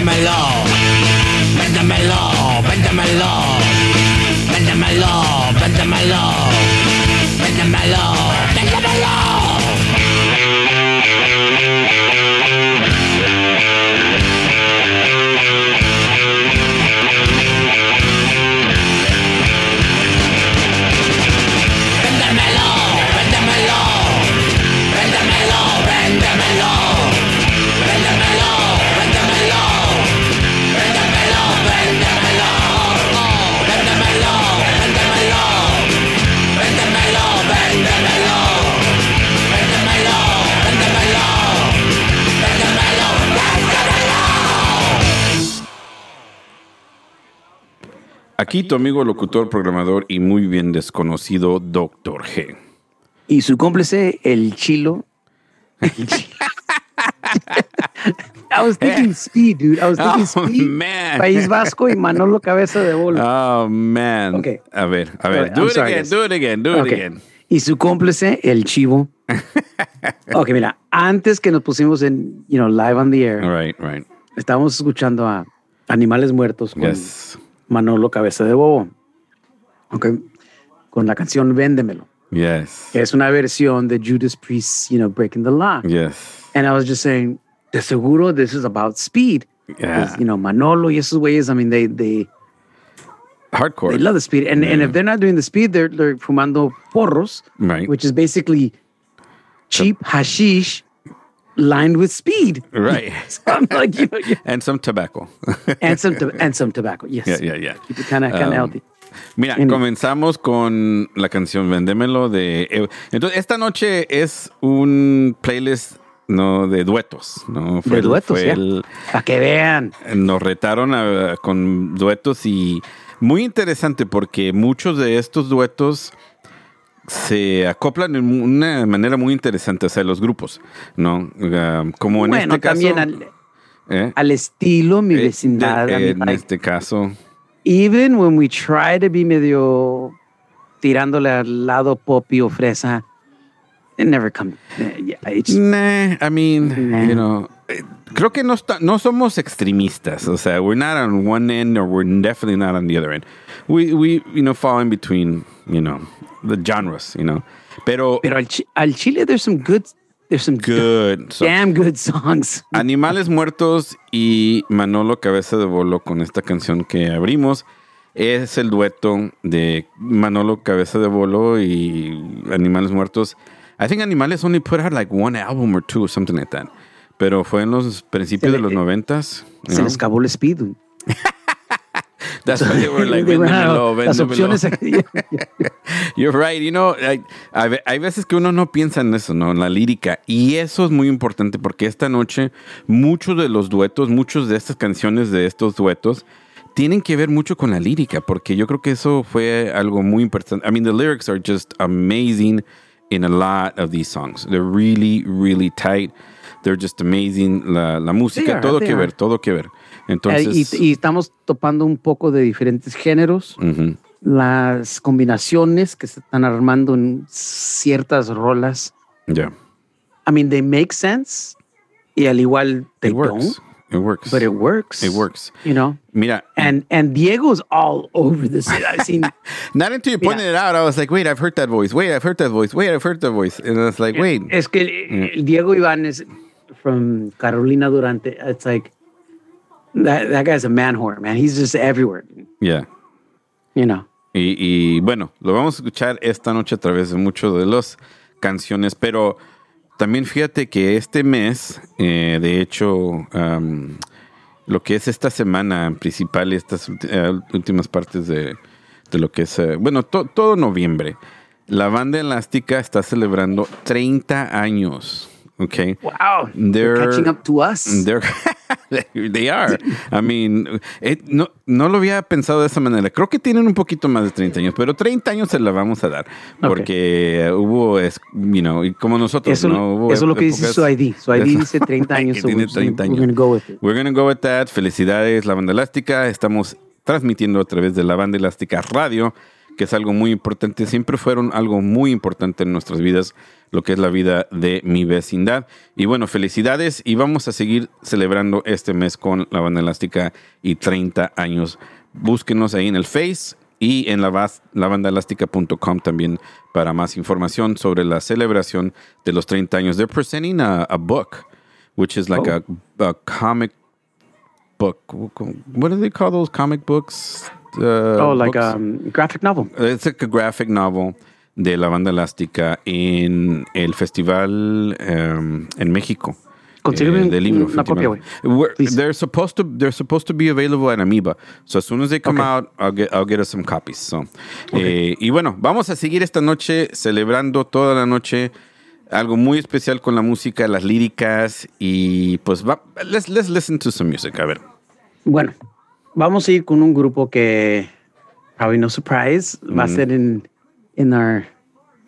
Véndemelo, véndemelo, véndemelo, véndemelo. Véndemelo, véndemelo, Aquí tu amigo locutor, programador y muy bien desconocido Doctor G. Y su cómplice, el chilo. El chilo. I was thinking speed, dude. I was thinking Oh, speed. man. País Vasco y Manolo Cabeza de Bolo. Oh, man. Ok. A ver, a ver. Do it sorry, again, do it again, do it again. Y su cómplice, el chivo. ok, mira, antes que nos pusimos en, you know, live on the air, right, right. estábamos escuchando a Animales Muertos con Yes. Manolo Cabeza de Bobo. Ok, con la canción Véndemelo, Yes. que es una versión de Judas Priest, you know, Breaking the Law. Yes. And I was just saying, de seguro this is about speed. Yeah. 'Cause, You know, Manolo y esos güeyes, I mean, they, they, Hardcore. they love the speed. And, and Yeah. if they're not doing the speed, they're, they're fumando porros, Right. which is basically cheap hashish lined with speed. Right. So I'm like, you know, you- And some tobacco. and some to- and some tobacco. Yes. yeah, yeah, yeah. Keep it kind of Um, healthy. Mira, Anyway. comenzamos con la canción Vendémelo de. Entonces, esta noche es un playlist no de duetos, ¿no? De el- duetos, fue ya. el- Para que vean. nos retaron a- con duetos y muy interesante porque muchos de estos duetos se acoplan en una manera muy interesante, o sea, los grupos, ¿no? Ah, como en bueno, este caso. también al, ¿eh? al estilo, mi Eh, vecindad. de- en like, este caso, even when we try to be medio tirándole al lado popi o fresa, it never comes. Yeah, it's, Nah, I mean, Nah. you know, eh, creo que no, está- no somos extremistas. O sea, we're not on one end or we're definitely not on the other end. We, we you know, fall in between, you know, the genres, you know. Pero, pero al, chi- al chile, there's some good, there's some good. So, damn good songs. Animales Muertos y Manolo Cabeza de Bolo con esta canción que abrimos. Es el dueto de Manolo Cabeza de Bolo y Animales Muertos. I think Animales only put out like one album or two, something like that. Pero fue en los principios Se de los noventas. you Se les acabó el speed. That's why they were like, véndemelo, out. Las véndemelo. opciones. You're right, you know, hay, hay ve- hay veces que uno no piensa en eso, ¿no? En la lírica. Y eso es muy importante porque esta noche muchos de los duetos, muchos de estas canciones de estos duetos tienen que ver mucho con la lírica porque yo creo que eso fue algo muy importante. I mean, the lyrics are just amazing in a lot of these songs. They're really, really tight. They're just amazing. La, la música, todo que ver, todo que ver. Eh, Entonces, y, y estamos topando un poco de diferentes géneros. Las combinaciones que se están armando en ciertas rolas. yeah. I mean, they make sense. Y al igual, they It works. don't. It works. But it works. It works. You know? Mira, And and Diego's all over this. I've seen Not until you pointed it out, I was like, wait, I've heard that voice. Wait, I've heard that voice. Wait, I've heard that voice. And I was like, wait. Es que el- Diego Iván is from Carolina Durante. It's like that that guy's a man whore, man. He's just everywhere. Yeah. You know. Y, y bueno, lo vamos a escuchar esta noche a través de muchas de las canciones, pero también fíjate que este mes, eh, de hecho, am, lo que es esta semana principal y estas eh, últimas partes de, de lo que es, eh, bueno, to- todo noviembre, la banda elástica está celebrando 30 años Okay. Wow. They're- They're catching up to us. They're- they are. I mean, it- no, no lo había pensado de esa manera. Creo que tienen un poquito más de 30 años, pero 30 años se la vamos a dar. Porque hubo, es- you know, como nosotros, Eso, ¿no? Hubo eso es lo que dice su ID. Su ID dice 30 años. so tiene we're- 30 We're años. going to go with it. We're gonna go with that. Felicidades, La Banda Elástica. Estamos transmitiendo a través de La Banda Elástica Radio, que es algo muy importante. Siempre fueron algo muy importante en nuestras vidas, lo que es la vida de mi vecindad. Y bueno, felicidades y vamos a seguir celebrando este mes con La Banda Elástica y 30 años. Búsquenos ahí en el Face y en la labandaelástica.com también para más información sobre la celebración de los 30 años. They're presenting a, a book, which is like a, a comic book. What do they call those comic books? Uh, Oh, like a um, graphic novel. It's like a graphic novel de la banda elástica en el festival um, en México. Consígueme eh, libro, una copia, güey. They're supposed to they're supposed to be available at Amoeba. So as soon as they come Okay. out, I'll get I'll get us some copies. So, eh, y bueno, vamos a seguir esta noche celebrando toda la noche algo muy especial con la música, las líricas y pues va, let's let's listen to some music. A ver. Bueno, vamos a ir con un grupo que, probably no surprise, va a ser en in our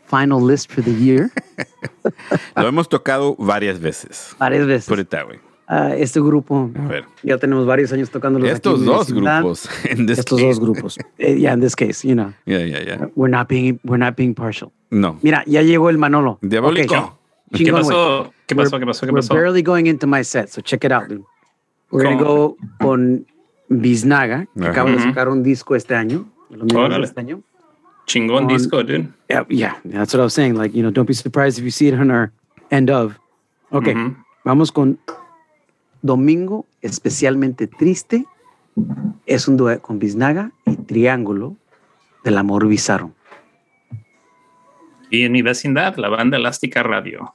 final list for the year. Lo hemos tocado varias veces. Varias veces. Put it that way. Ah, este grupo, A ver. ya tenemos varios años tocándolos aquí Estos en mi dos grupos. In this Estos case. dos grupos. Eh, yeah, in this case, you know, Yeah, yeah, yeah. we're not being, we're not being partial. No. Mira, ya llegó el Manolo. Diabólico. Ok, ¿Qué chingón, güey. pasó? ¿Qué We're- pasó? ¿Qué pasó? ¿Qué we're pasó? barely going into my set, so check it out, dude. We're going to go con Biznaga, que Ajá. acaba de sacar un disco este año. Órale. este año. Chingón On- disco, dude. Yeah, yeah, that's what I was saying. Like, you know, don't be surprised if you see it on our end of. Okay, Ujú. vamos con Domingo Especialmente Triste. Es un dueto con Biznaga y Triángulo del Amor Bizarro. Y en mi vecindad, la banda Elástica Radio.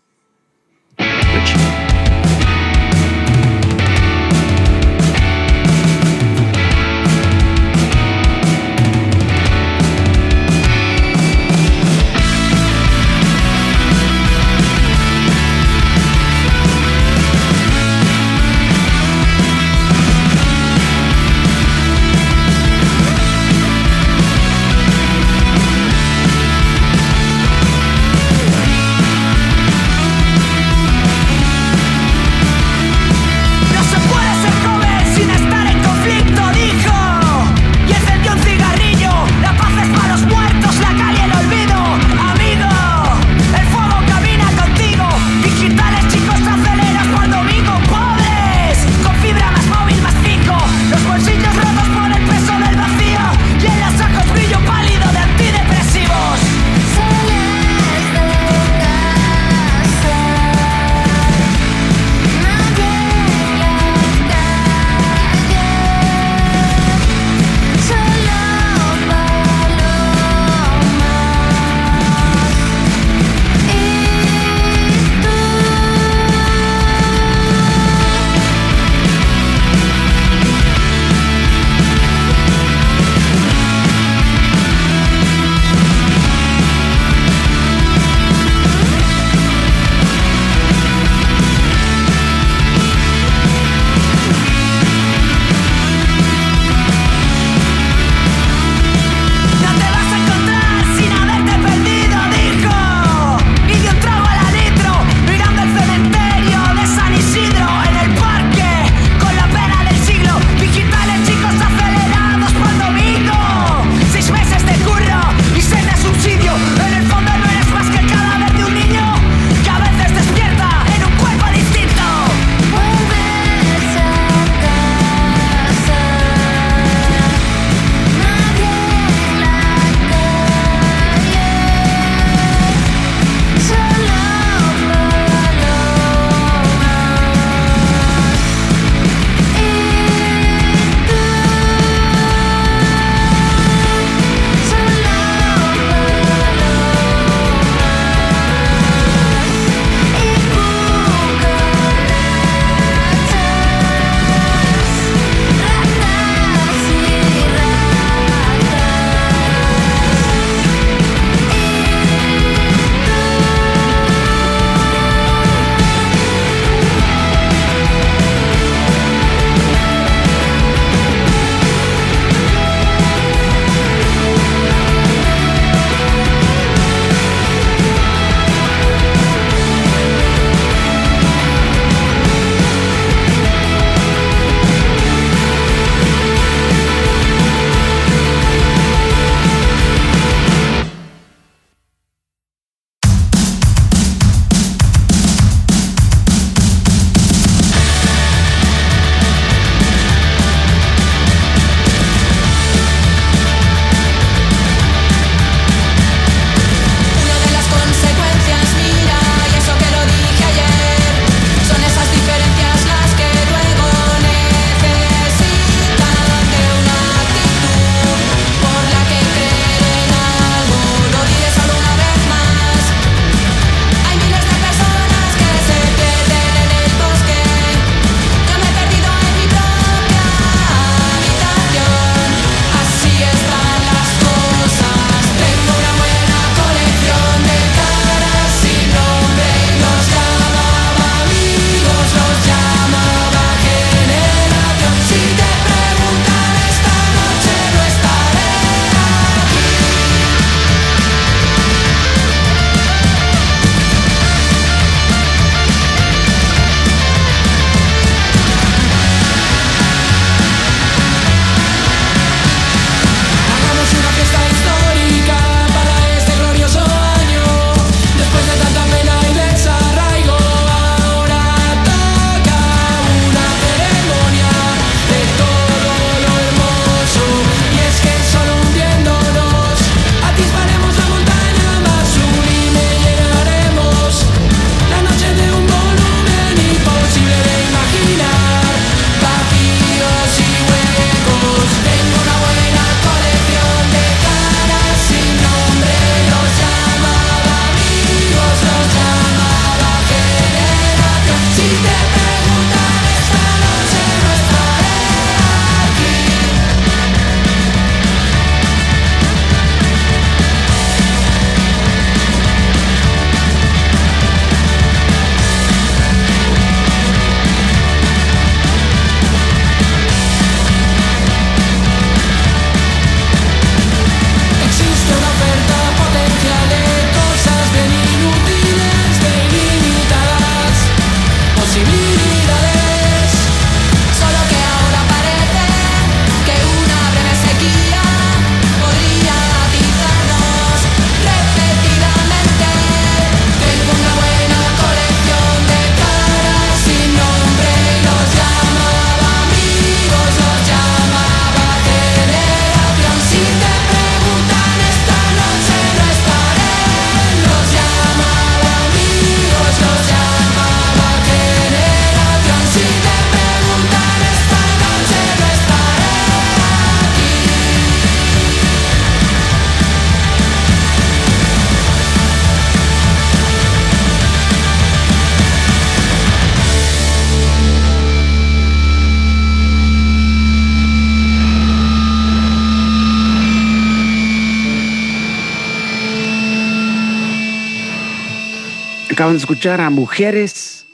Acaban de escuchar a Mujeres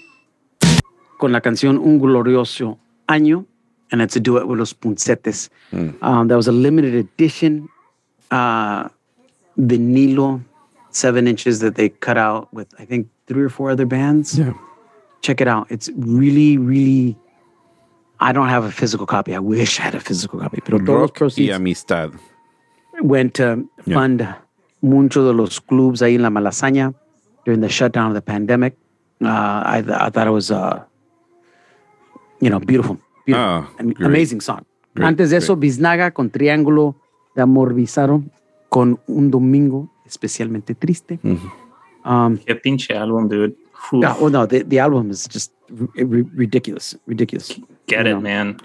con la canción Un Glorioso Año, and it's a duet with Los Puncetes. Um, that was a limited edition uh, vinilo, seven inches that they cut out with, I think, three or four other bands. Yeah. Check it out. It's really, really. I don't have a physical copy. I wish I had a physical copy. Pero todos los Rock y proceeds amistad. went to Yeah. fund muchos de los clubs ahí en la Malasaña during the shutdown of the pandemic. Uh, I, I thought it was, uh, you know, beautiful, beautiful, Ah, An great. amazing song. Great, Antes de eso, Biznaga con Triángulo de Amor Bizarro con Un Domingo especialmente triste. Um, Qué pinche álbum, dude. Yeah, well, no, the, the album is just r- r- ridiculous, ridiculous. get you it, know. man.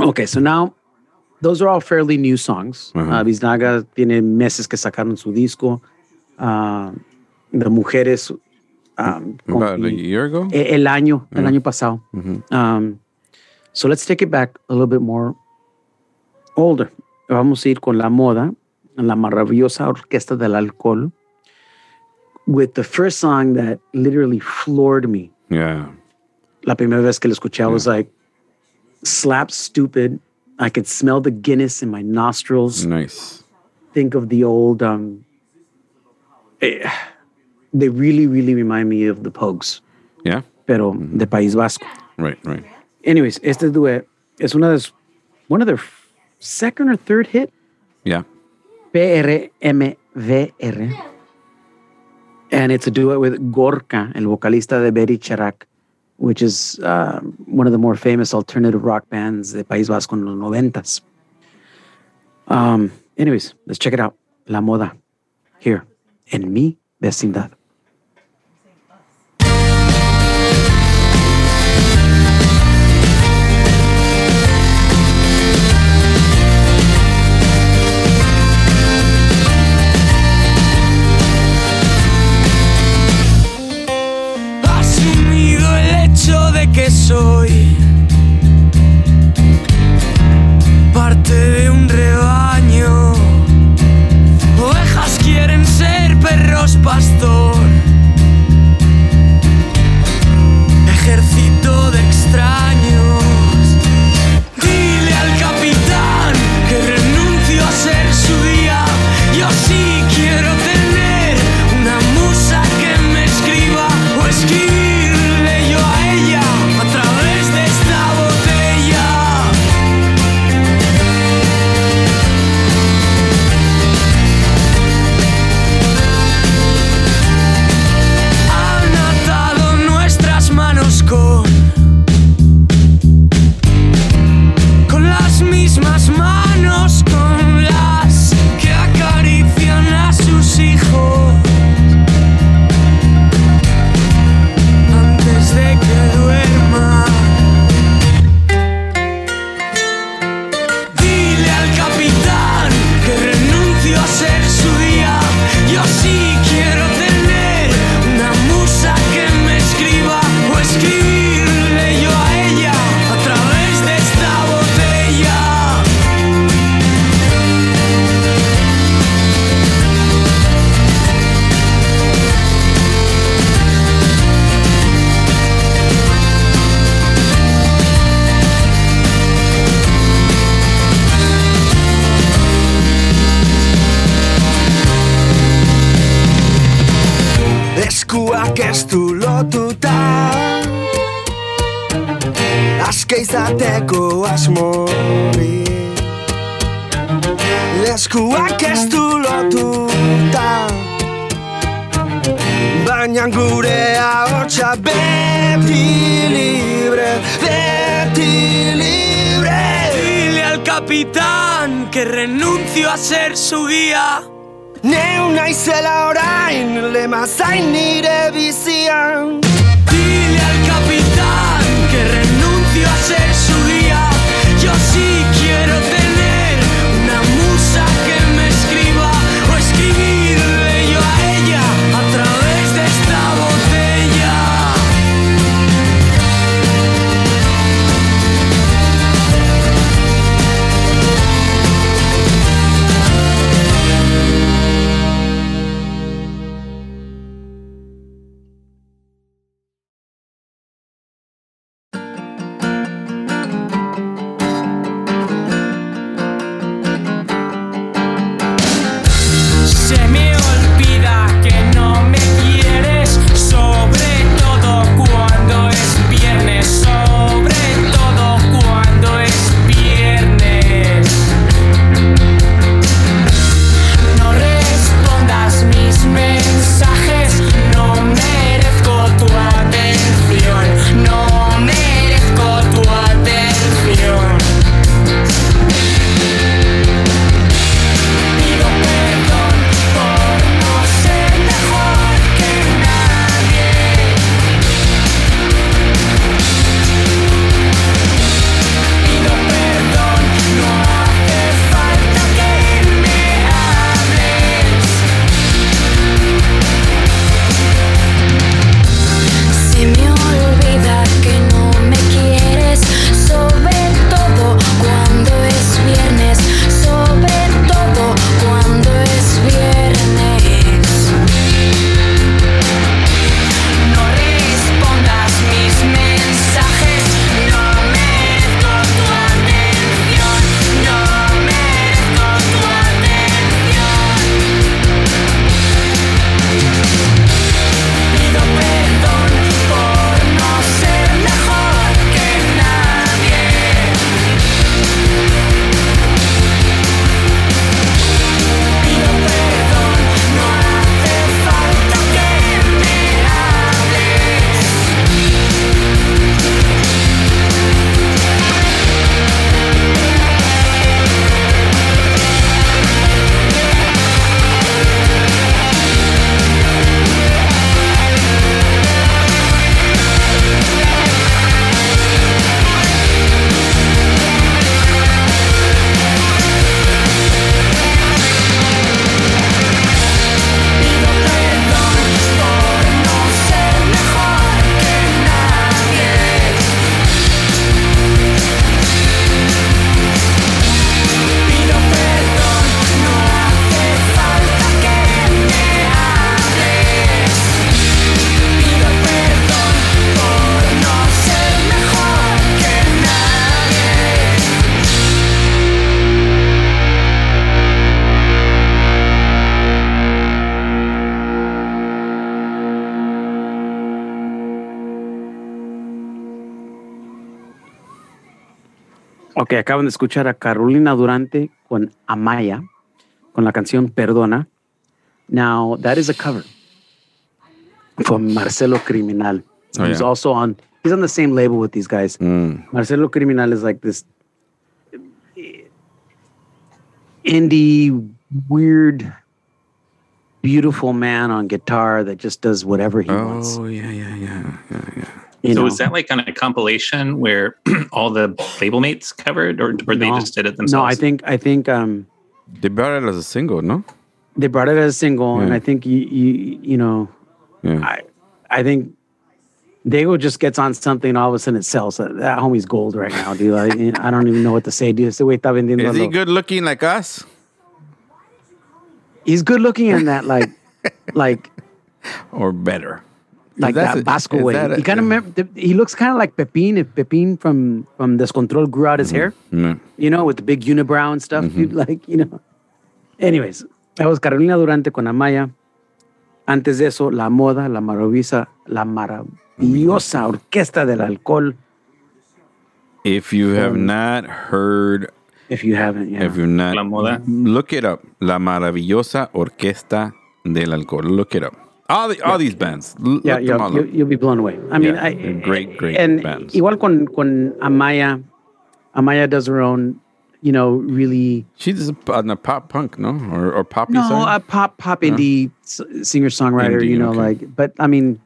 Okay, so now those are all fairly new songs. Ajá. Uh, Biznaga tiene meses que sacaron su disco. Uh, the Mujeres. Um, About a year ago? el año, el año pasado. Um, so let's take it back a little bit more older. Vamos a ir con la moda, la maravillosa orquesta del alcohol, with the first song that literally floored me Yeah. la primera vez que lo escuché, I was like, slap stupid. I could smell the Guinness in my nostrils. Nice. Think of the old, um, eh, they really, really remind me of the Pogues, Yeah. pero de País Vasco. Right, right. Anyways, este duet es una de, s- one of their second or third hit, Yeah. PRMVR. And it's a duet with Gorka, el vocalista de Betty Charac, which is uh, one of the more famous alternative rock bands de País Vasco en los noventas. Um, anyways, let's check it out. La Moda, here, en mi vecindad. Ok, acaban de escuchar a Carolina Durante con Amaya, con la canción Perdona. Now, that is a cover from Marcelo Criminal. Oh, He's yeah. also on, he's on the same label with these guys. Mm. Marcelo Criminal is like this indie, weird, beautiful man on guitar that just does whatever he wants. Oh, yeah, yeah, yeah, yeah, yeah. You so know? is that like on a compilation where all the label mates covered, or, or they just did it themselves? No, I think I think um, They brought it as a single, no? they brought it as a single, and I think you you you know Yeah. I I think Dago just gets on something and all of a sudden it sells. That, that homie's gold right now, dude. I, I don't even know what to say, dude. Ese güey está vendiendo Is he lo- good looking like us? He's good looking in that like like Or better? Like that a- Vasco way. that a- he kind of remember, he looks kind of like Pepin if Pepin from from Descontrol grew out his hair. No. you know, with the big unibrow and stuff. Mm-hmm. Like, you know. Anyways, that was Carolina Durante con Amaya. Antes de eso, La Moda, La Maravillosa, La Maravillosa Orquesta del Alcohol. If you have not heard, If you haven't, yeah. if you're not, La Moda. look it up. La maravillosa orquesta del alcohol. Look it up. All the, all these bands. L- yeah, you'll, you'll, be blown away. I mean, Yeah, I, great, great and bands. Igual con, con Amaya, Amaya does her own, you know, really She's a, on a pop punk, no, or or poppy no song. a pop pop indie s singer songwriter. Indie, you know, okay. like, but I mean,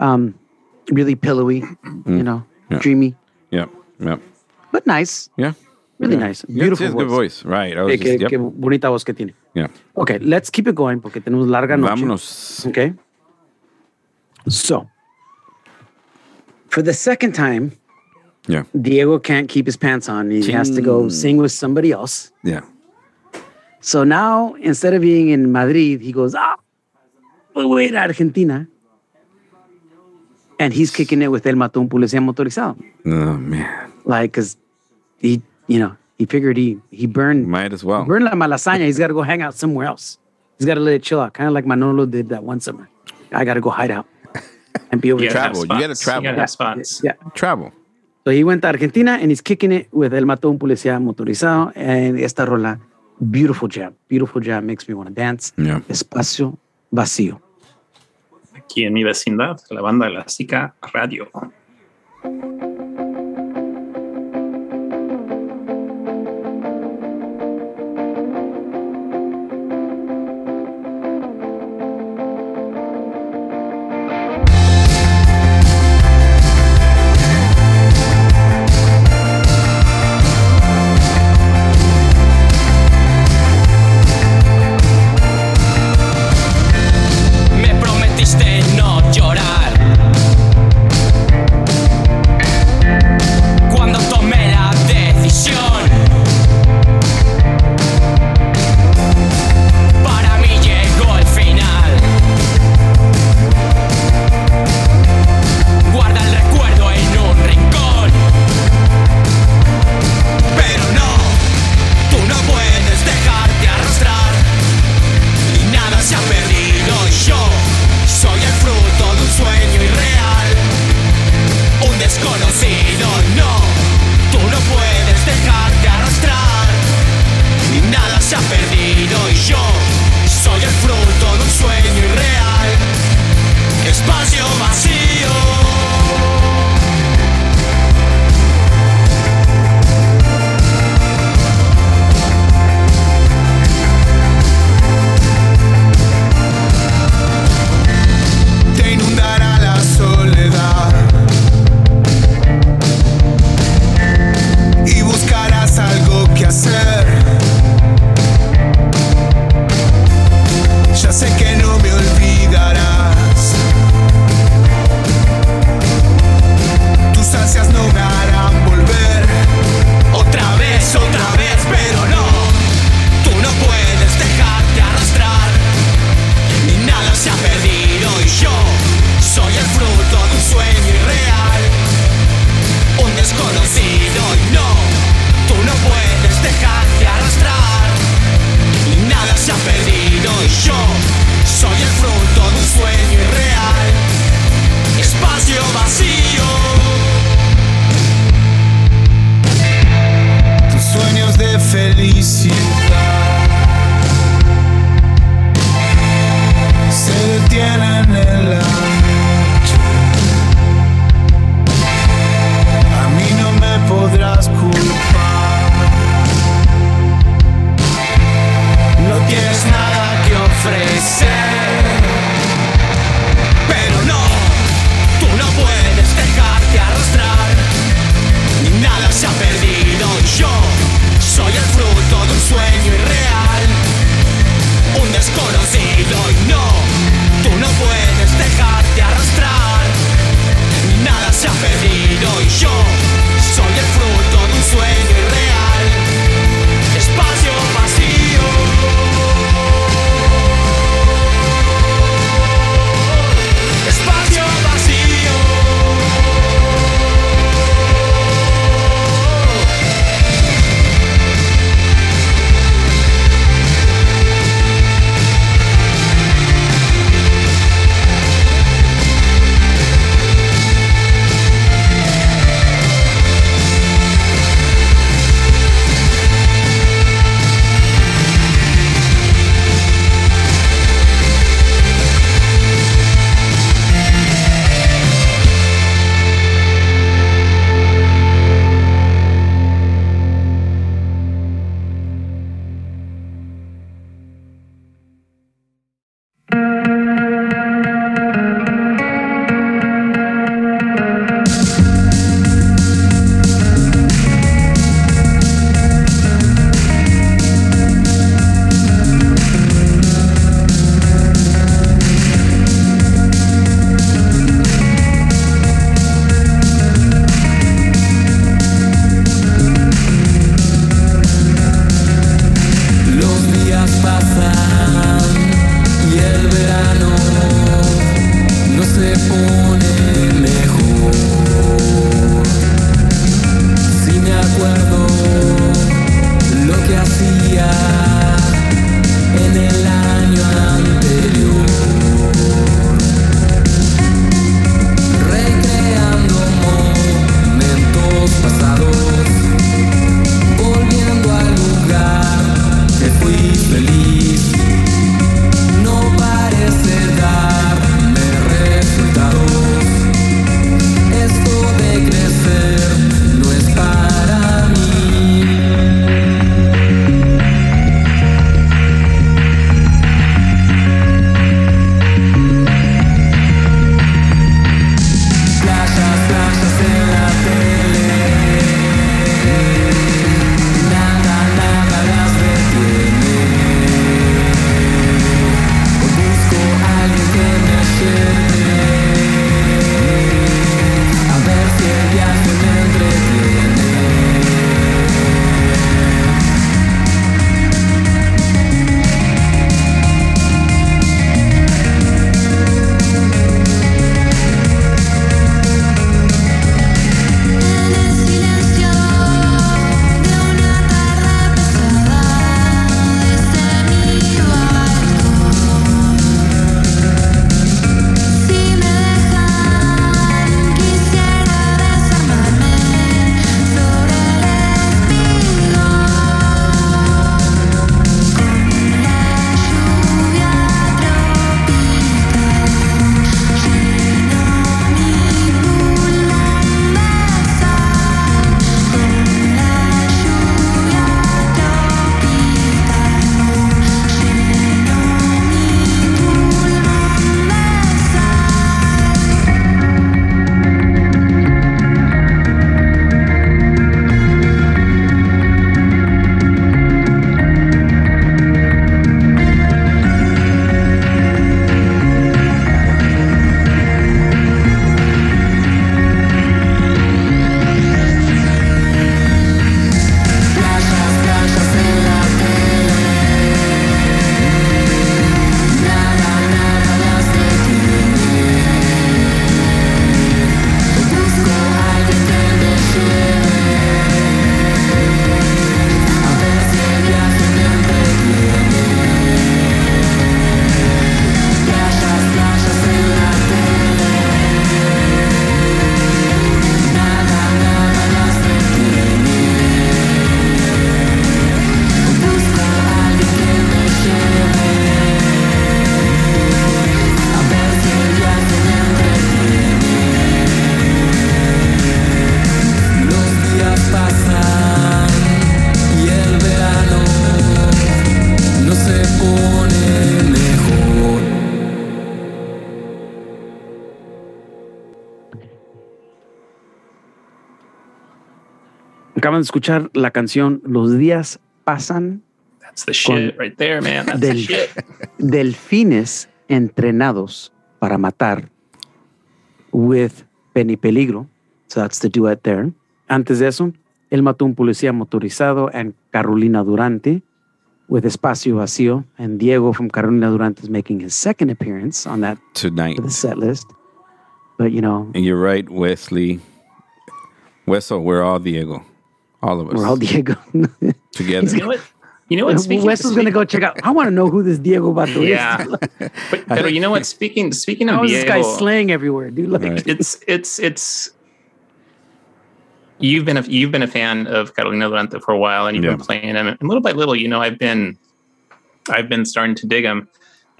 um, really pillowy, you know, Mm. Yeah. dreamy, yeah, yeah, but nice. yeah. Really Yeah. nice. Beautiful she has good voice, right? I was Eh, just, yep. qué bonita voz que tiene. Yeah. Okay, let's keep it going porque tenemos larga noche. Vámonos. Okay. So, for the second time, Yeah, Diego can't keep his pants on. He has to go sing with somebody else. yeah. So now, instead of being in Madrid, he goes, ah, pues voy a ir a Argentina. And he's kicking it with El Mató un Policía Motorizado. Oh man, Like, because he, you know, he figured he, he burned might as well. Burn La Malasaña, he's got to go hang out somewhere else. He's got to let it chill out, kind of like Manolo did that one summer. I got to go hide out and be over You gotta Travel. You gotta travel. You gotta have spots. Yeah. Travel. So he went to Argentina and he's kicking it with El Matón Policía Motorizado and esta rola, beautiful jam. Beautiful jam makes me want to dance. Yeah. Espacio vacío. Aquí en mi vecindad, la banda Elástica Radio. se ha perdido y yo soy el fruto de un sueño irreal. Un desconocido y no tú no puedes dejarte arrastrar. Nada se ha perdido y yo soy el fruto Acaban de escuchar la canción Los días pasan That's the shit right there, man. That's the del, shit. delfines entrenados para matar with Penny Peligro So that's the duet there. Antes de eso, él mató un policía motorizado and Carolina Durante with Espacio Vacío. And Diego from Carolina Durante is making his second appearance on that Tonight. for the set list. But you know, And you're right, Wesley. Weso, we're all Diego. All of us. we're all Diego. together. You know what? You know what? Speaking, Wes is going to go check out. I want to know who this Diego Vato is. Yeah. But, but you know what? Speaking speaking of How is this guy Diego, slaying everywhere, dude? Like, Right. it's it's it's you've been a you've been a fan of Carolina Durante for a while and you've been playing him and little by little you know I've been I've been starting to dig him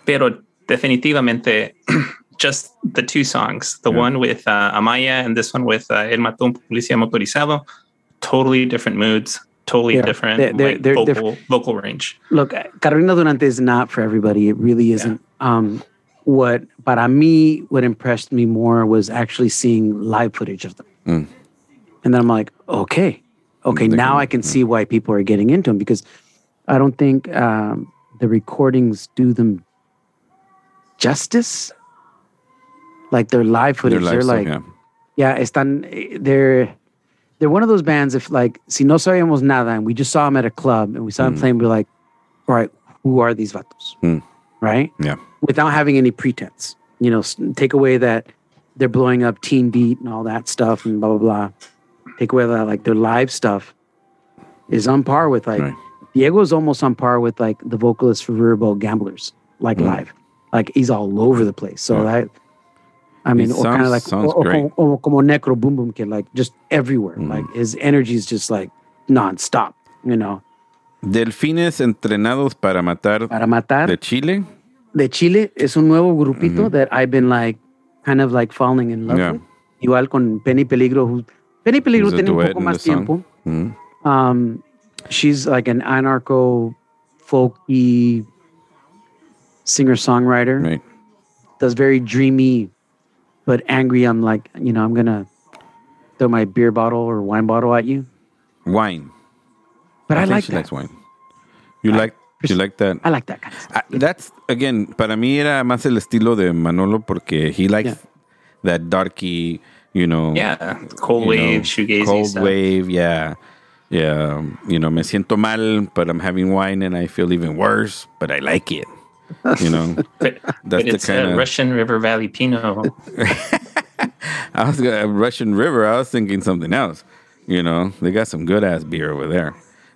pero definitivamente just the two songs the Yeah. one with uh, Amaya and this one with uh, El Matón un Policía Motorizado totally different moods totally Yeah. different They're- they're- like, they're vocal, different. vocal range look, Carolina Durante is not for everybody. It really isn't. Um, what para me, what impressed me more was actually seeing live footage of them. Mm. And then I'm like, okay, okay, They now can- I can see why people are getting into them because I don't think um, the recordings do them justice. Like their live Their footage, live they're stuff, like, yeah. yeah, están, they're they're one of those bands. If like, si no sabíamos nada, and we just saw them at a club and we saw them playing, we're like, all right, who are these vatos? Mm. Right? Yeah. Without having any pretense, you know, take away that they're blowing up Teen Beat and all that stuff and blah blah blah. Take away that like their live stuff is on par with like Right. Diego's almost on par with like the vocalist for Riverboat Gamblers, like Mm. live. Like he's all over the place. So Yeah. that I mean, He or kind of like sounds or, or great. como, como Necro Boom Boom Kid, like just everywhere. Mm. Like his energy is just like nonstop, you know. Delfines entrenados para matar Para matar de Chile. de Chile es un nuevo grupito that I've been like kind of like falling in love Yeah. with. Igual con Penny Peligro. Who, Penny Peligro tiene un poco más tiempo. Mhm. Um, she's like an anarcho folky singer songwriter. Right. Does very dreamy, but angry. I'm like, you know, I'm gonna throw my beer bottle or wine bottle at you. Wine. But I, think like she that. likes wine. You like you like that? I like that kind of stuff. Ah, that's again para mí era más el estilo de Manolo porque he likes Yeah. that darky, you know. yeah cold you wave know, shoegazy cold stuff. wave, yeah, yeah. um, You know, me siento mal, but I'm having wine and I feel even worse, but I like it. You know, but, That's but the it's kinda- uh, Russian River Valley Pinot I was gonna Russian River. I was thinking something else. You know, they got some good ass beer over there.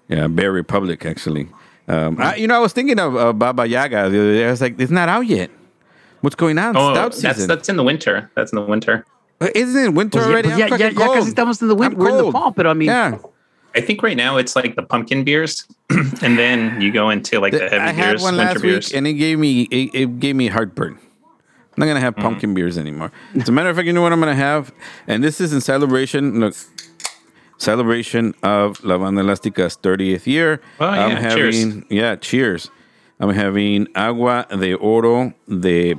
Yeah, Bear Republic actually. Um, I, you know, I was thinking of uh, Baba Yaga the other day. I was like, it's not out yet. What's going on? oh Stout that's season. that's in the winter that's in the winter Isn't it winter ya, already? pues I'm ya, fucking ya cold. estamos in the winter. We're in the fall, but I mean, yeah. I think right now it's like the pumpkin beers, and then you go into like the heavy I had beers, one winter last beers. week, and it gave me it, it gave me heartburn. I'm not gonna Mm. have pumpkin beers anymore. As a matter of fact, you know what I'm gonna have, and this is in celebration. Look, celebration of La Banda Elastica's 30th year. Oh, I'm yeah, cheers. yeah, cheers. I'm having agua de oro de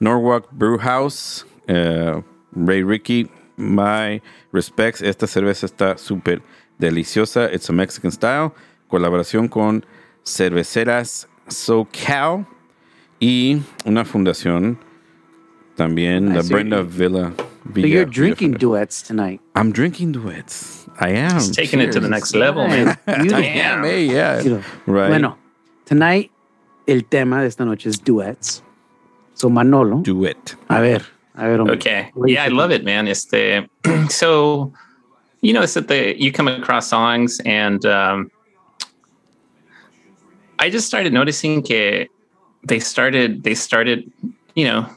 Norwalk Brew House. Uh, Ray Ricky, my respects. Esta cerveza está súper deliciosa. It's a Mexican style. Colaboración con Cerveceras SoCal y una fundación también, I la. Brenda Villa. so Villa you're Villa drinking duets tonight. I'm drinking duets. I am. It's taking it to the next level, man. Beautiful. Damn, hey, yeah. Beautiful. Right. Bueno, tonight el tema de esta noche es duets. So Manolo, Duet. a ver. Okay. What do you Yeah, I love it, man. It's the so you know it's that the you come across songs and um I just started noticing que they started they started, you know,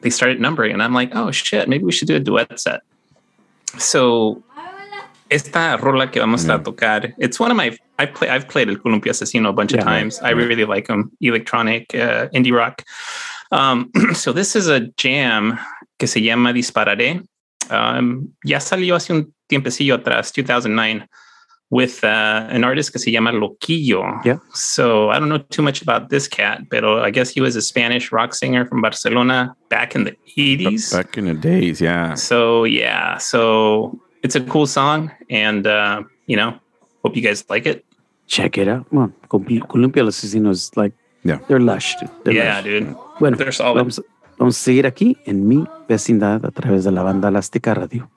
they started numbering and I'm like, oh shit, maybe we should do a duet set. So esta rola que vamos a tocar, it's one of my I play I've played El Columpio Asesino a bunch Yeah. of times. I really like them. Electronic, uh, indie rock. Um, so this is a jam que se llama Dispararé. Um, ya salió hace un tiempecillo atrás, 2009, with uh, an artist que se llama Loquillo. Yeah. So I don't know too much about this cat, but I guess he was a Spanish rock singer from Barcelona back in the 80s. Back in the days, yeah. So yeah, so it's a cool song, and uh, you know, hope you guys like it. Check it out. Well, Col- Columpio Los Asesinos, like, Yeah. they're lush. Dude. They're yeah, lush. dude. Bueno, They're solid. vamos, vamos a seguir aquí en mi vecindad a través de la banda Elástica Radio.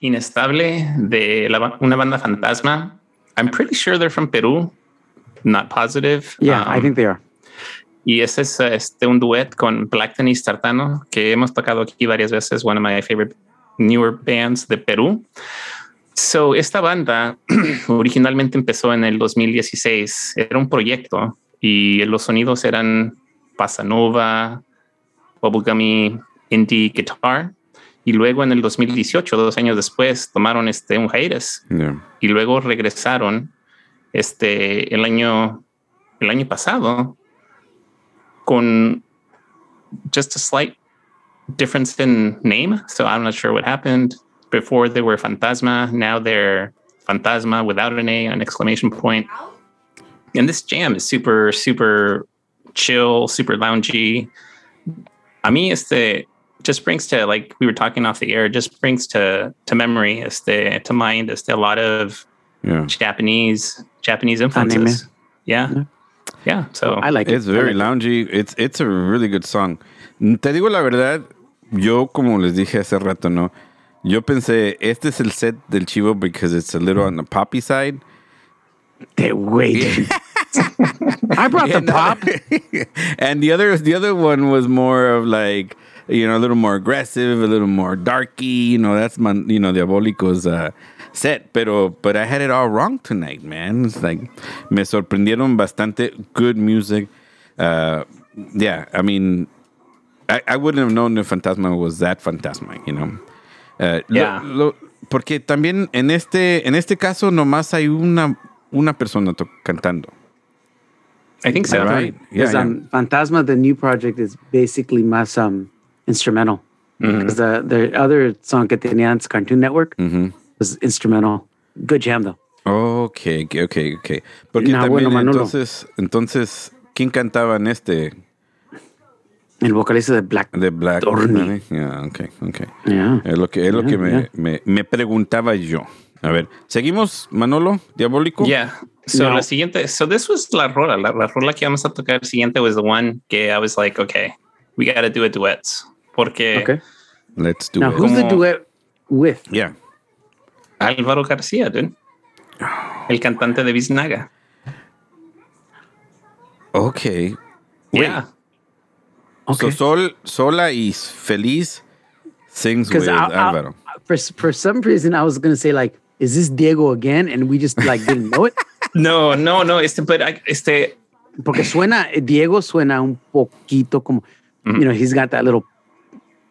Inestable de la una banda fantasma. I'm pretty sure they're from Peru. Not positive. Yeah, I Um, think they are. Y ese es este, un duet con Black Tennis Tartano que hemos tocado aquí varias veces. One of my favorite newer bands de Perú. So, esta banda originalmente empezó en el 2016. Era un proyecto y los sonidos eran Pasa Nova, Bubblegummy, Indie Guitar. Y luego en el 2018, dos años después, tomaron este, un hiatus Yeah. y luego regresaron este el año el año pasado con just a slight difference in name so i'm not sure what happened. Before they were fantasma now they're fantasma without an a an exclamation point. And this jam is super super chill super loungy. A mí este just brings to like we were talking off the air just brings to to memory este to mind este a lot of Yeah. Japanese Japanese influences. Yeah. Yeah. Yeah. So I like it. it's very like it. loungy. It's it's a really good song. Te digo la verdad, yo como les dije hace rato, ¿no? Yo pensé, este es el set del Chivo because it's a little on the poppy side. They wait. I brought the And, uh, pop. and the other the other one was more of like you know a little more aggressive, a little more darky. You know that's man, you know Diabolico's uh, set. Pero but I had it all wrong tonight, man. It's like me sorprendieron bastante. Good music. Uh, yeah, I mean, I, I wouldn't have known if Fantasma was that Fantasma. You know. Uh, Yeah. lo- porque también en este en este caso nomás hay una una persona to- cantando. I think so. Right. Yeah, Because yeah. um, Fantasma, the new project, is basically más um, instrumental. Mm-hmm. Because the, the other song que tenía antes, Cartoon Network, Mm-hmm. was instrumental. Good jam, though. Ok, ok, ok. Porque Nah, también bueno, Manolo. entonces, entonces, ¿quién cantaba en este El vocalista de Black. de Black? Dorney. Yeah, ok, ok. Yeah. Es lo que, es lo Yeah, que me, yeah. me, me preguntaba yo. A ver, ¿seguimos, Manolo? ¿Diabólico? Yeah. So No. la siguiente, so this was la rola. La, la rola que vamos a tocar siguiente was the one que I was like, okay, we got to do a duets. Porque Okay. Let's do Now, it. who's the duet with? Yeah. Álvaro García, dude. El cantante de Biznaga. Ok. Yeah. Okay. So Sol, Sola y Feliz sings with Álvaro. for, for some reason, I was going to say, like, is this Diego again? And we just, like, didn't know it. No, no, no. Este, but I- este, Porque suena, Diego suena un poquito como, you know, he's got that little,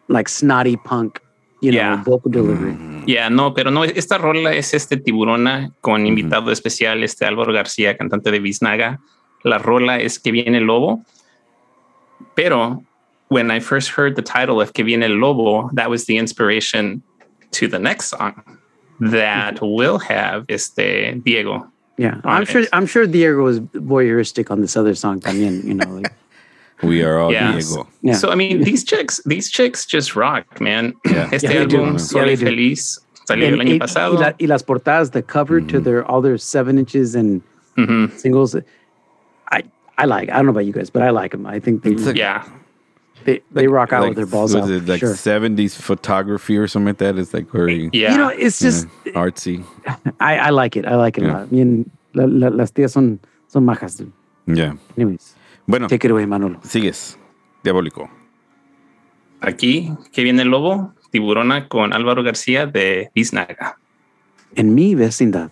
like, snotty punk, you know, Yeah. vocal delivery. Mm-hmm. Yeah, no, pero no, esta rola es este tiburona con mm-hmm. invitado especial, este Álvaro García, cantante de Biznaga. La rola es que viene el lobo, pero when I first heard the title of que viene el lobo, that was the inspiration to the next song that mm-hmm. will have este Diego. Yeah. I'm sure, it. I'm sure Diego was voyeuristic on this other song también, you know, like, We are all Yeah. Diego. yeah. So I mean, these chicks, these chicks just rock, man. Yeah. Este Yeah, they do. álbum, Yeah, Soy they. Feliz, salió el año pasado. Y, la- y las portadas, the cover to their all their seven inches and Mhm. singles. I I like. I don't know about you guys, but I like them. I think they It's a- Yeah. they, they rock out Like, with their balls was out. it like sure. 70s photography or something like that? It's like very Yeah. You know, it's just artsy. I, I like it. I like it Yeah. a lot. I mean, la, la, las tías son son majas. Dude. Yeah. Anyways, Bueno, Manolo. sigues. Diabólico. Aquí, que viene el lobo, tiburona con Álvaro García de Biznaga. En mi vecindad.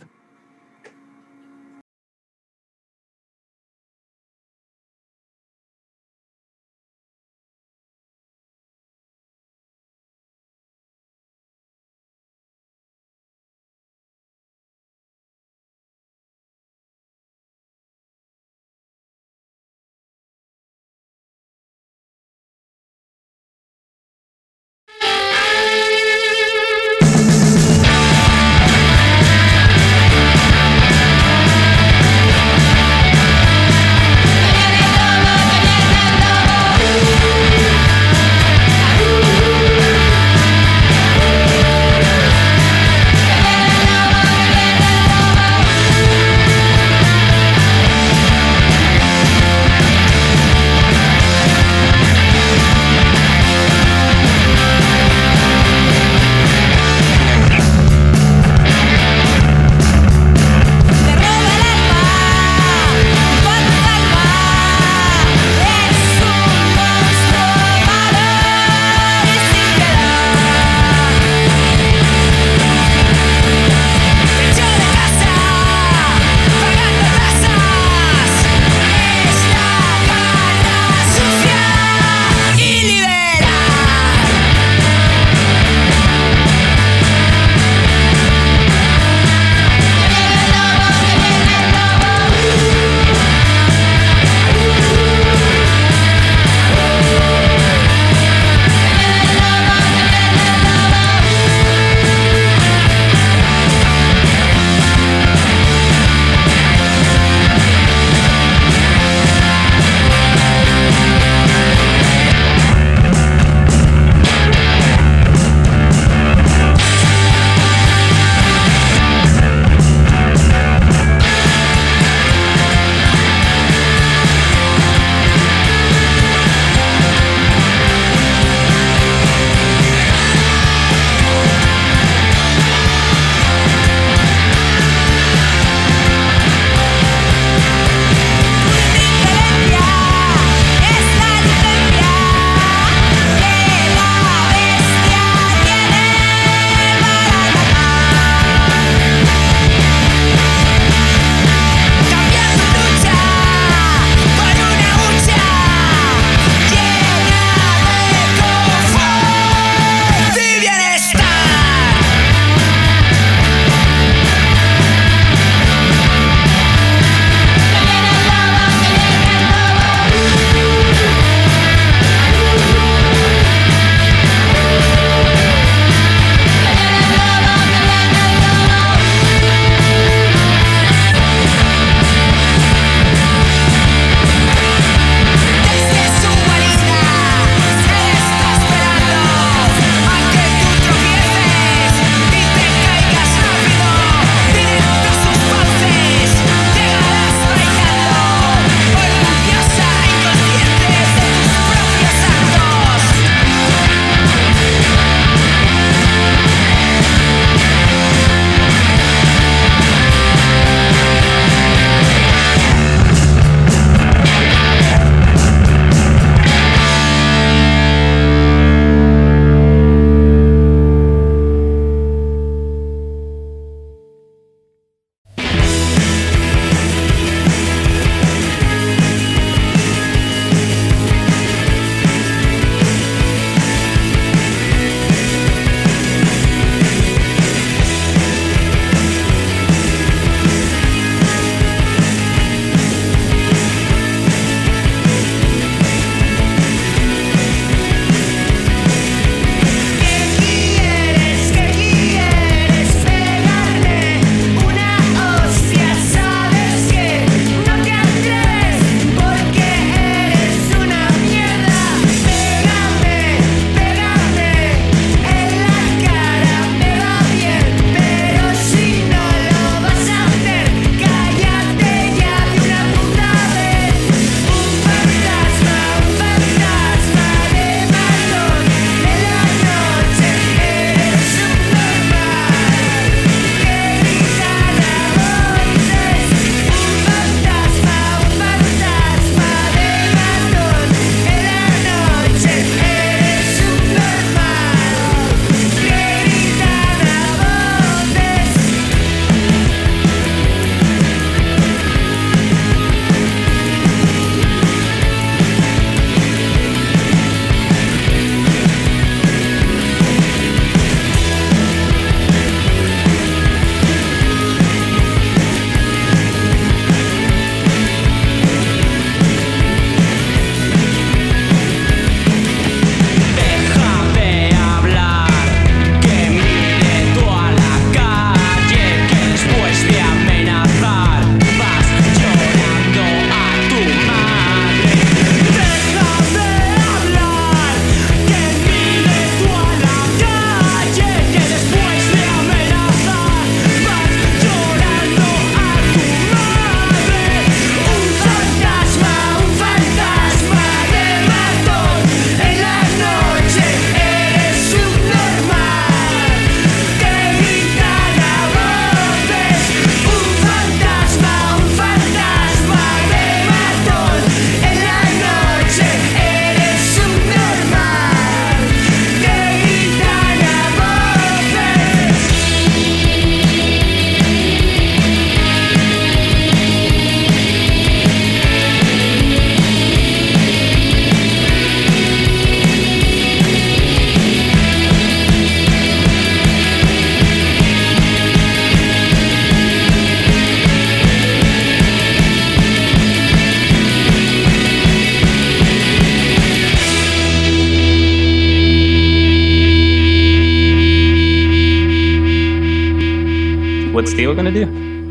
Steve gonna do?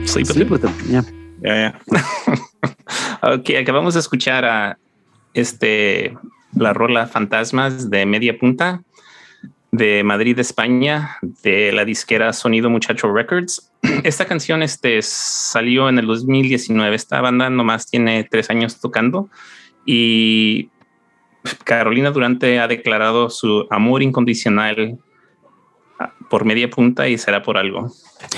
Sleep with Sleep with them. Yeah. Ya, ya. ok, acabamos de escuchar a este la rola Fantasmas de Media Punta de Madrid, España, de la disquera Sonido Muchacho Records. Esta canción este, salió en el 2019. Esta banda nomás tiene tres años tocando y Carolina Durante ha declarado su amor incondicional por media punta y será por algo.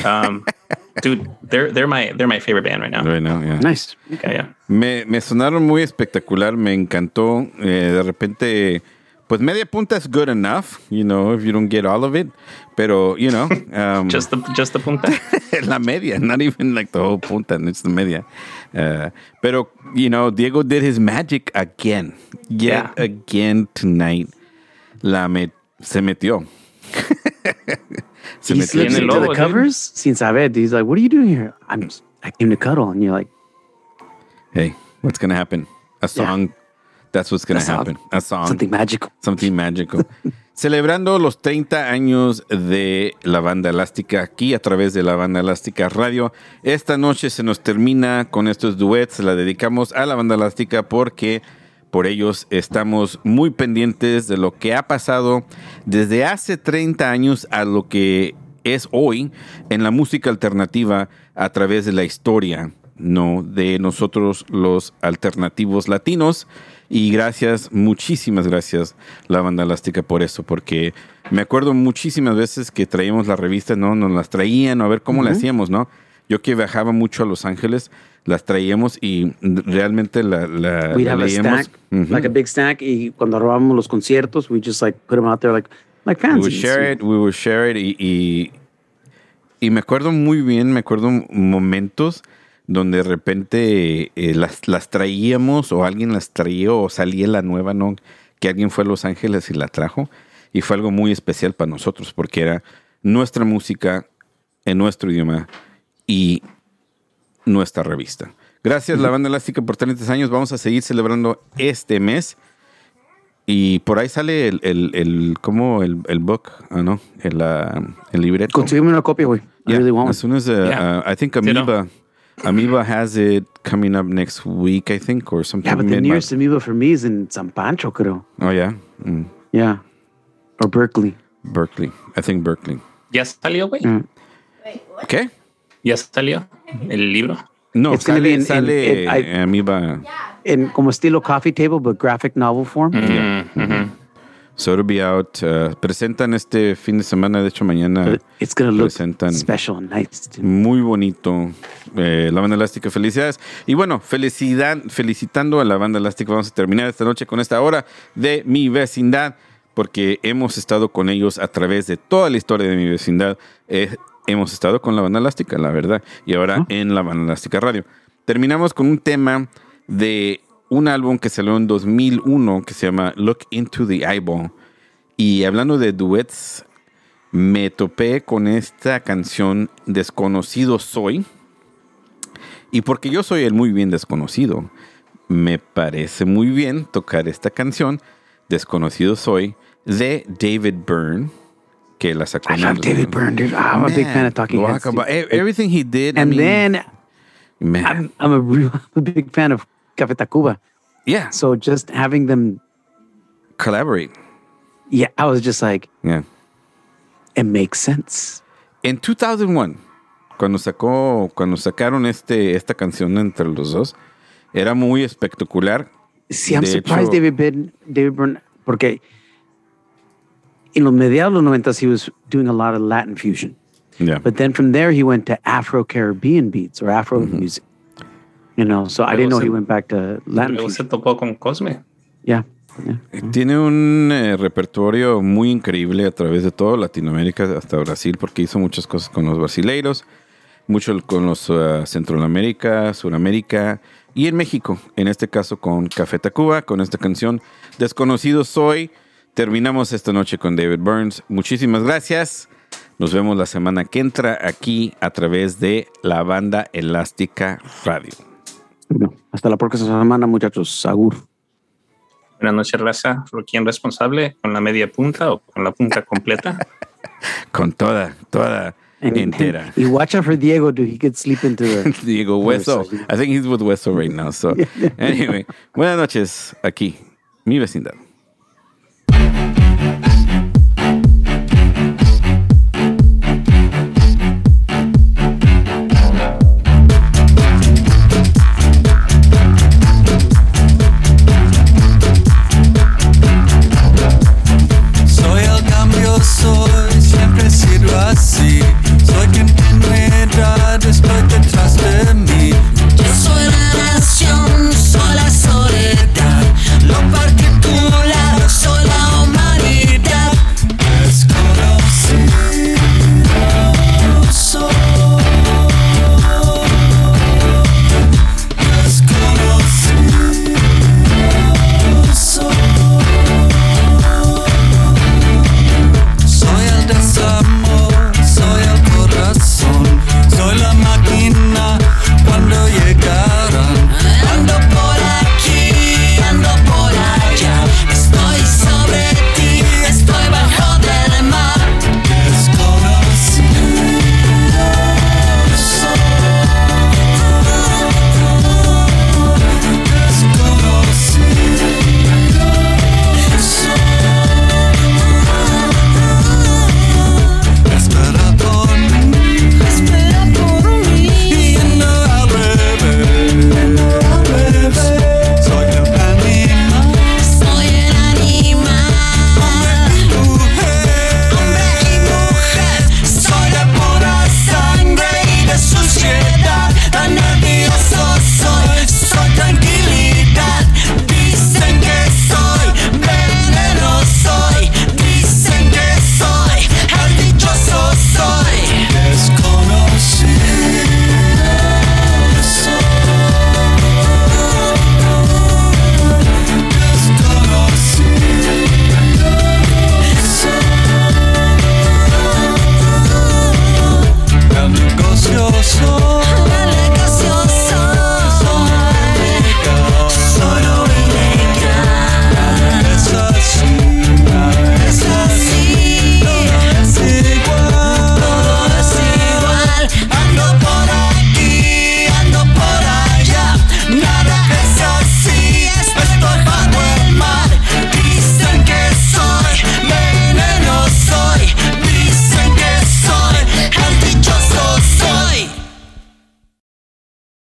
Um, dude, they're they're my they're my favorite band right now. Bueno, yeah. Nice. Yeah, yeah. Me, me sonaron muy espectacular, me encantó. Eh, de repente, pues media punta es good enough, you know, if you don't get all of it. Pero, you know, um, Just the just the punta. la media, not even like the whole punta, it's the media. Uh, pero, you know, Diego did his magic again. Yet Yeah. again tonight. La me se metió. se He slips into logo, the dude. covers. Sin saber. He's like, "What are you doing here?" I'm. Just, I came to cuddle, and you're like, Hey, what's to happen? A song. That's what's going A song. happen. A song. something magical. Something magical. Celebrando los 30 años de la banda elástica aquí a través de la banda elástica radio. Esta noche se nos termina con estos duets. La dedicamos a la banda elástica porque por ellos estamos muy pendientes de lo que ha pasado desde hace 30 años a lo que es hoy en la música alternativa a través de la historia, no de nosotros los alternativos latinos. Y gracias, muchísimas gracias la banda elástica por eso, porque me acuerdo muchísimas veces que traíamos la revista, ¿no? Nos las traían, a ver cómo le hacíamos, ¿no? Yo que viajaba mucho a Los Ángeles, las traíamos y realmente la, la, We'd la have a stack, like a big stack. Y cuando robábamos los conciertos, we just like put them out there, like like We fans. would share it, we would share it y, y, y me acuerdo muy bien, me acuerdo momentos donde de repente eh, las, las traíamos o alguien las traía o salía la nueva, ¿no? Que alguien fue a Los Ángeles y la trajo y fue algo muy especial para nosotros porque era nuestra música en nuestro idioma y nuestra revista. Gracias, la banda elástica, por 30 años. Vamos a seguir celebrando este mes. Y por ahí sale el, el, el ¿cómo? El, el book, ah, ¿no? El, ah, el libreto. Consígueme una copia, güey. I Yeah, really want as soon as, uh, Yeah. uh, I think. Amoeba, Amoeba has it coming up next week, I think, or something. Yeah, but the nearest amoeba for me is in San Pancho, creo. Oh, yeah. Mm. Yeah. Or Berkeley. Berkeley. I think Berkeley. ¿Ya salió, güey? Mm. ¿Qué? ¿Ya salió el libro? No, It's sale, be in- in- sale it- I- Amoeba. In como estilo coffee table, but graphic novel form. Yeah. Mhm. So it'll be out. uh, presentan este fin de semana, de hecho mañana. But it's gonna look Presentan. special and nice. Too. Muy bonito. eh, la banda elástica, felicidades. Y bueno, felicidad, felicitando a la banda elástica. Vamos a terminar esta noche con esta hora de mi vecindad, porque hemos estado con ellos a través de toda la historia de mi vecindad. Eh, hemos estado con la banda elástica, la verdad. Y ahora en la banda elástica radio. Terminamos con un tema de un álbum que salió en 2001 que se llama Look Into the Eyeball. Y hablando de duets, me topé con esta canción Desconocido Soy. Y porque yo soy el muy bien desconocido, me parece muy bien tocar esta canción Desconocido Soy de David Byrne, que la sacó I love David Byrne, dude. I'm a big fan of Talking Heads. about- e- everything he did. I And mean, then man, I'm, I'm a real a big fan of Café Tacuba. yeah, So just having them, collaborate. yeah, I was just like, Yeah. it makes sense. En 2001, cuando sacó, cuando sacaron este, esta canción entre los dos, era muy espectacular. See, I'm De surprised hecho- David Byrne, David Byrne, porque en los mediados de los 90 he was doing a lot of Latin fusion. Yeah. But then from there, he went to Afro Caribbean beats or Afro Mm-hmm. music. You know, so I didn't know he se- went back to Latin Luego se fusion. topó con Cosme. Yeah. yeah. Tiene un eh, repertorio muy increíble a través de toda Latinoamérica hasta Brasil, porque hizo muchas cosas con los brasileiros, mucho con los uh, Centroamérica, Suramérica y en México. En este caso con Café Tacuba, con esta canción Desconocido Soy. Terminamos esta noche con David Burns. Muchísimas gracias. Nos vemos la semana que entra aquí a través de la banda Elástica Radio. Bueno, hasta la próxima semana, muchachos. Agur. Buenas noches, raza. ¿Quién responsable? ¿Con la media punta o con la punta completa? Con toda, toda. And, entera. y watch out for Diego, dude. He could sleep into the. Diego Hueso. Hueso. I think he's with Hueso right now. So, anyway, buenas noches aquí, mi vecindad. try put your trust in me.